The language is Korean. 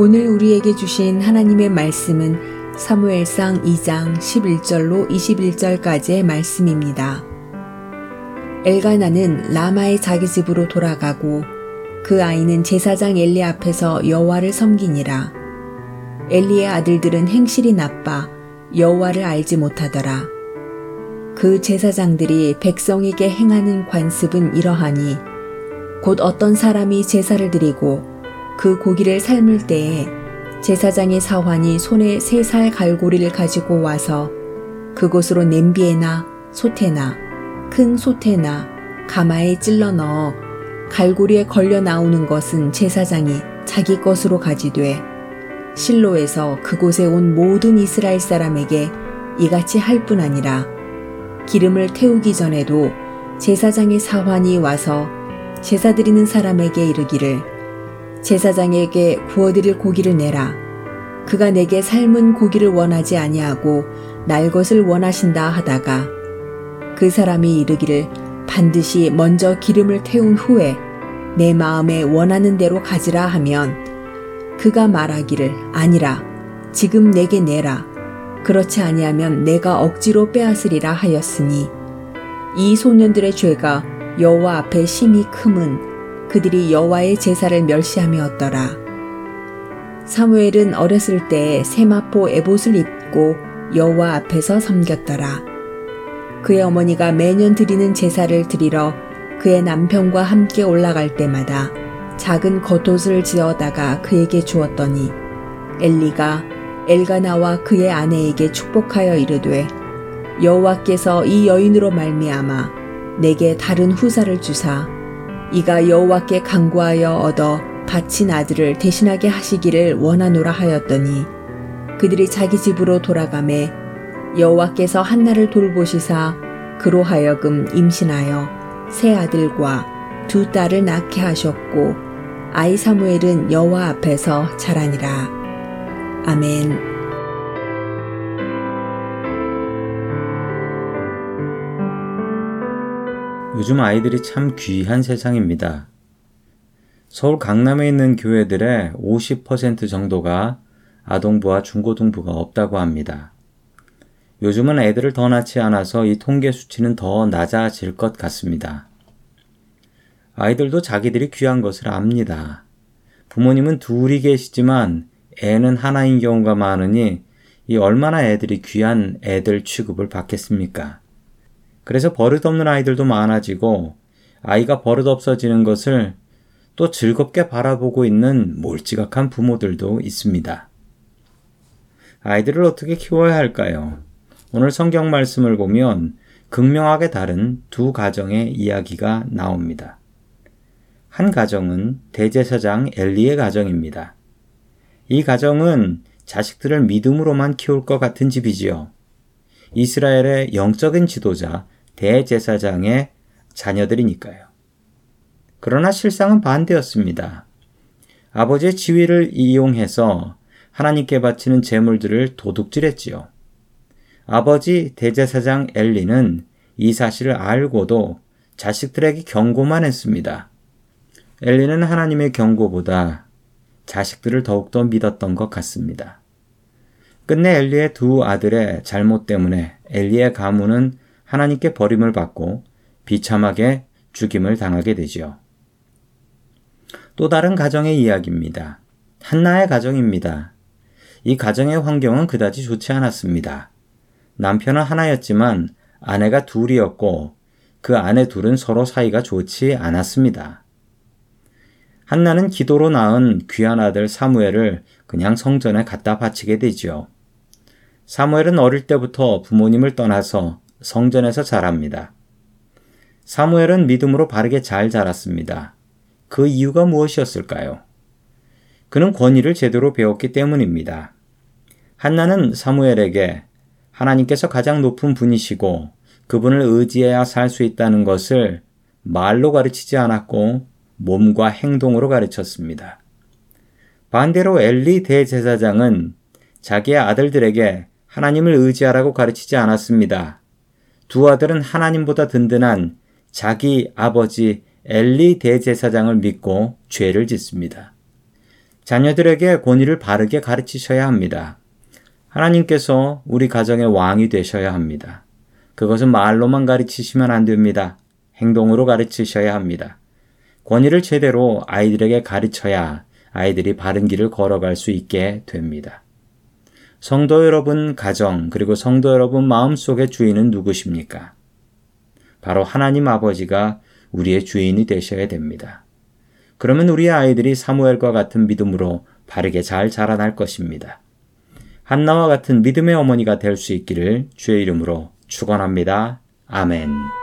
오늘 우리에게 주신 하나님의 말씀은 사무엘상 2장 11절로 21절까지의 말씀입니다. 엘가나는 라마의 자기 집으로 돌아가고 그 아이는 제사장 엘리 앞에서 여호와를 섬기니라. 엘리의 아들들은 행실이 나빠 여호와를 알지 못하더라. 그 제사장들이 백성에게 행하는 관습은 이러하니 곧 어떤 사람이 제사를 드리고 그 고기를 삶을 때에 제사장의 사환이 손에 세 살 갈고리를 가지고 와서 그곳으로 냄비에나 소태나 큰 소태나 가마에 찔러 넣어 갈고리에 걸려 나오는 것은 제사장이 자기 것으로 가지되 실로에서 그곳에 온 모든 이스라엘 사람에게 이같이 할 뿐 아니라 기름을 태우기 전에도 제사장의 사환이 와서 제사 드리는 사람에게 이르기를 제사장에게 구워드릴 고기를 내라. 그가 내게 삶은 고기를 원하지 아니하고 날 것을 원하신다 하다가 그 사람이 이르기를 반드시 먼저 기름을 태운 후에 내 마음에 원하는 대로 가지라 하면 그가 말하기를 아니라 지금 내게 내라 그렇지 아니하면 내가 억지로 빼앗으리라 하였으니 이 소년들의 죄가 여호와 앞에 심히 크은 그들이 여호와의 제사를 멸시함이었더라. 사무엘은 어렸을 때 세마포 에봇을 입고 여호와 앞에서 섬겼더라. 그의 어머니가 매년 드리는 제사를 드리러 그의 남편과 함께 올라갈 때마다 작은 겉옷을 지어다가 그에게 주었더니 엘리가 엘가나와 그의 아내에게 축복하여 이르되 여호와께서 이 여인으로 말미암아 내게 다른 후사를 주사 이가 여호와께 간구하여 얻어 바친 아들을 대신하게 하시기를 원하노라 하였더니 그들이 자기 집으로 돌아가매 여호와께서 한나를 돌보시사 그로 하여금 임신하여 세 아들과 두 딸을 낳게 하셨고 아이 사무엘은 여호와 앞에서 자라니라. 아멘. 요즘 아이들이 참 귀한 세상입니다. 서울 강남에 있는 교회들의 50% 정도가 아동부와 중고등부가 없다고 합니다. 요즘은 애들을 더 낳지 않아서 이 통계 수치는 더 낮아질 것 같습니다. 아이들도 자기들이 귀한 것을 압니다. 부모님은 둘이 계시지만 애는 하나인 경우가 많으니 이 얼마나 애들이 귀한 애들 취급을 받겠습니까? 그래서 버릇없는 아이들도 많아지고 아이가 버릇없어지는 것을 또 즐겁게 바라보고 있는 몰지각한 부모들도 있습니다. 아이들을 어떻게 키워야 할까요? 오늘 성경 말씀을 보면 극명하게 다른 두 가정의 이야기가 나옵니다. 한 가정은 대제사장 엘리의 가정입니다. 이 가정은 자식들을 믿음으로만 키울 것 같은 집이지요. 이스라엘의 영적인 지도자 대제사장의 자녀들이니까요. 그러나 실상은 반대였습니다. 아버지의 지위를 이용해서 하나님께 바치는 제물들을 도둑질했지요. 아버지 대제사장 엘리는 이 사실을 알고도 자식들에게 경고만 했습니다. 엘리는 하나님의 경고보다 자식들을 더욱더 믿었던 것 같습니다. 끝내 엘리의 두 아들의 잘못 때문에 엘리의 가문은 하나님께 버림을 받고 비참하게 죽임을 당하게 되지요. 또 다른 가정의 이야기입니다. 한나의 가정입니다. 이 가정의 환경은 그다지 좋지 않았습니다. 남편은 하나였지만 아내가 둘이었고 그 아내 둘은 서로 사이가 좋지 않았습니다. 한나는 기도로 낳은 귀한 아들 사무엘을 그냥 성전에 갖다 바치게 되지요. 사무엘은 어릴 때부터 부모님을 떠나서 성전에서 자랍니다. 사무엘은 믿음으로 바르게 잘 자랐습니다. 그 이유가 무엇이었을까요? 그는 권위를 제대로 배웠기 때문입니다. 한나는 사무엘에게 하나님께서 가장 높은 분이시고 그분을 의지해야 살 수 있다는 것을 말로 가르치지 않았고 몸과 행동으로 가르쳤습니다. 반대로 엘리 대제사장은 자기의 아들들에게 하나님을 의지하라고 가르치지 않았습니다. 두 아들은 하나님보다 든든한 자기 아버지 엘리 대제사장을 믿고 죄를 짓습니다. 자녀들에게 권위를 바르게 가르치셔야 합니다. 하나님께서 우리 가정의 왕이 되셔야 합니다. 그것은 말로만 가르치시면 안 됩니다. 행동으로 가르치셔야 합니다. 권위를 제대로 아이들에게 가르쳐야 아이들이 바른 길을 걸어갈 수 있게 됩니다. 성도 여러분 가정 그리고 성도 여러분 마음속의 주인은 누구십니까? 바로 하나님 아버지가 우리의 주인이 되셔야 됩니다. 그러면 우리 아이들이 사무엘과 같은 믿음으로 바르게 잘 자라날 것입니다. 한나와 같은 믿음의 어머니가 될 수 있기를 주의 이름으로 축원합니다. 아멘.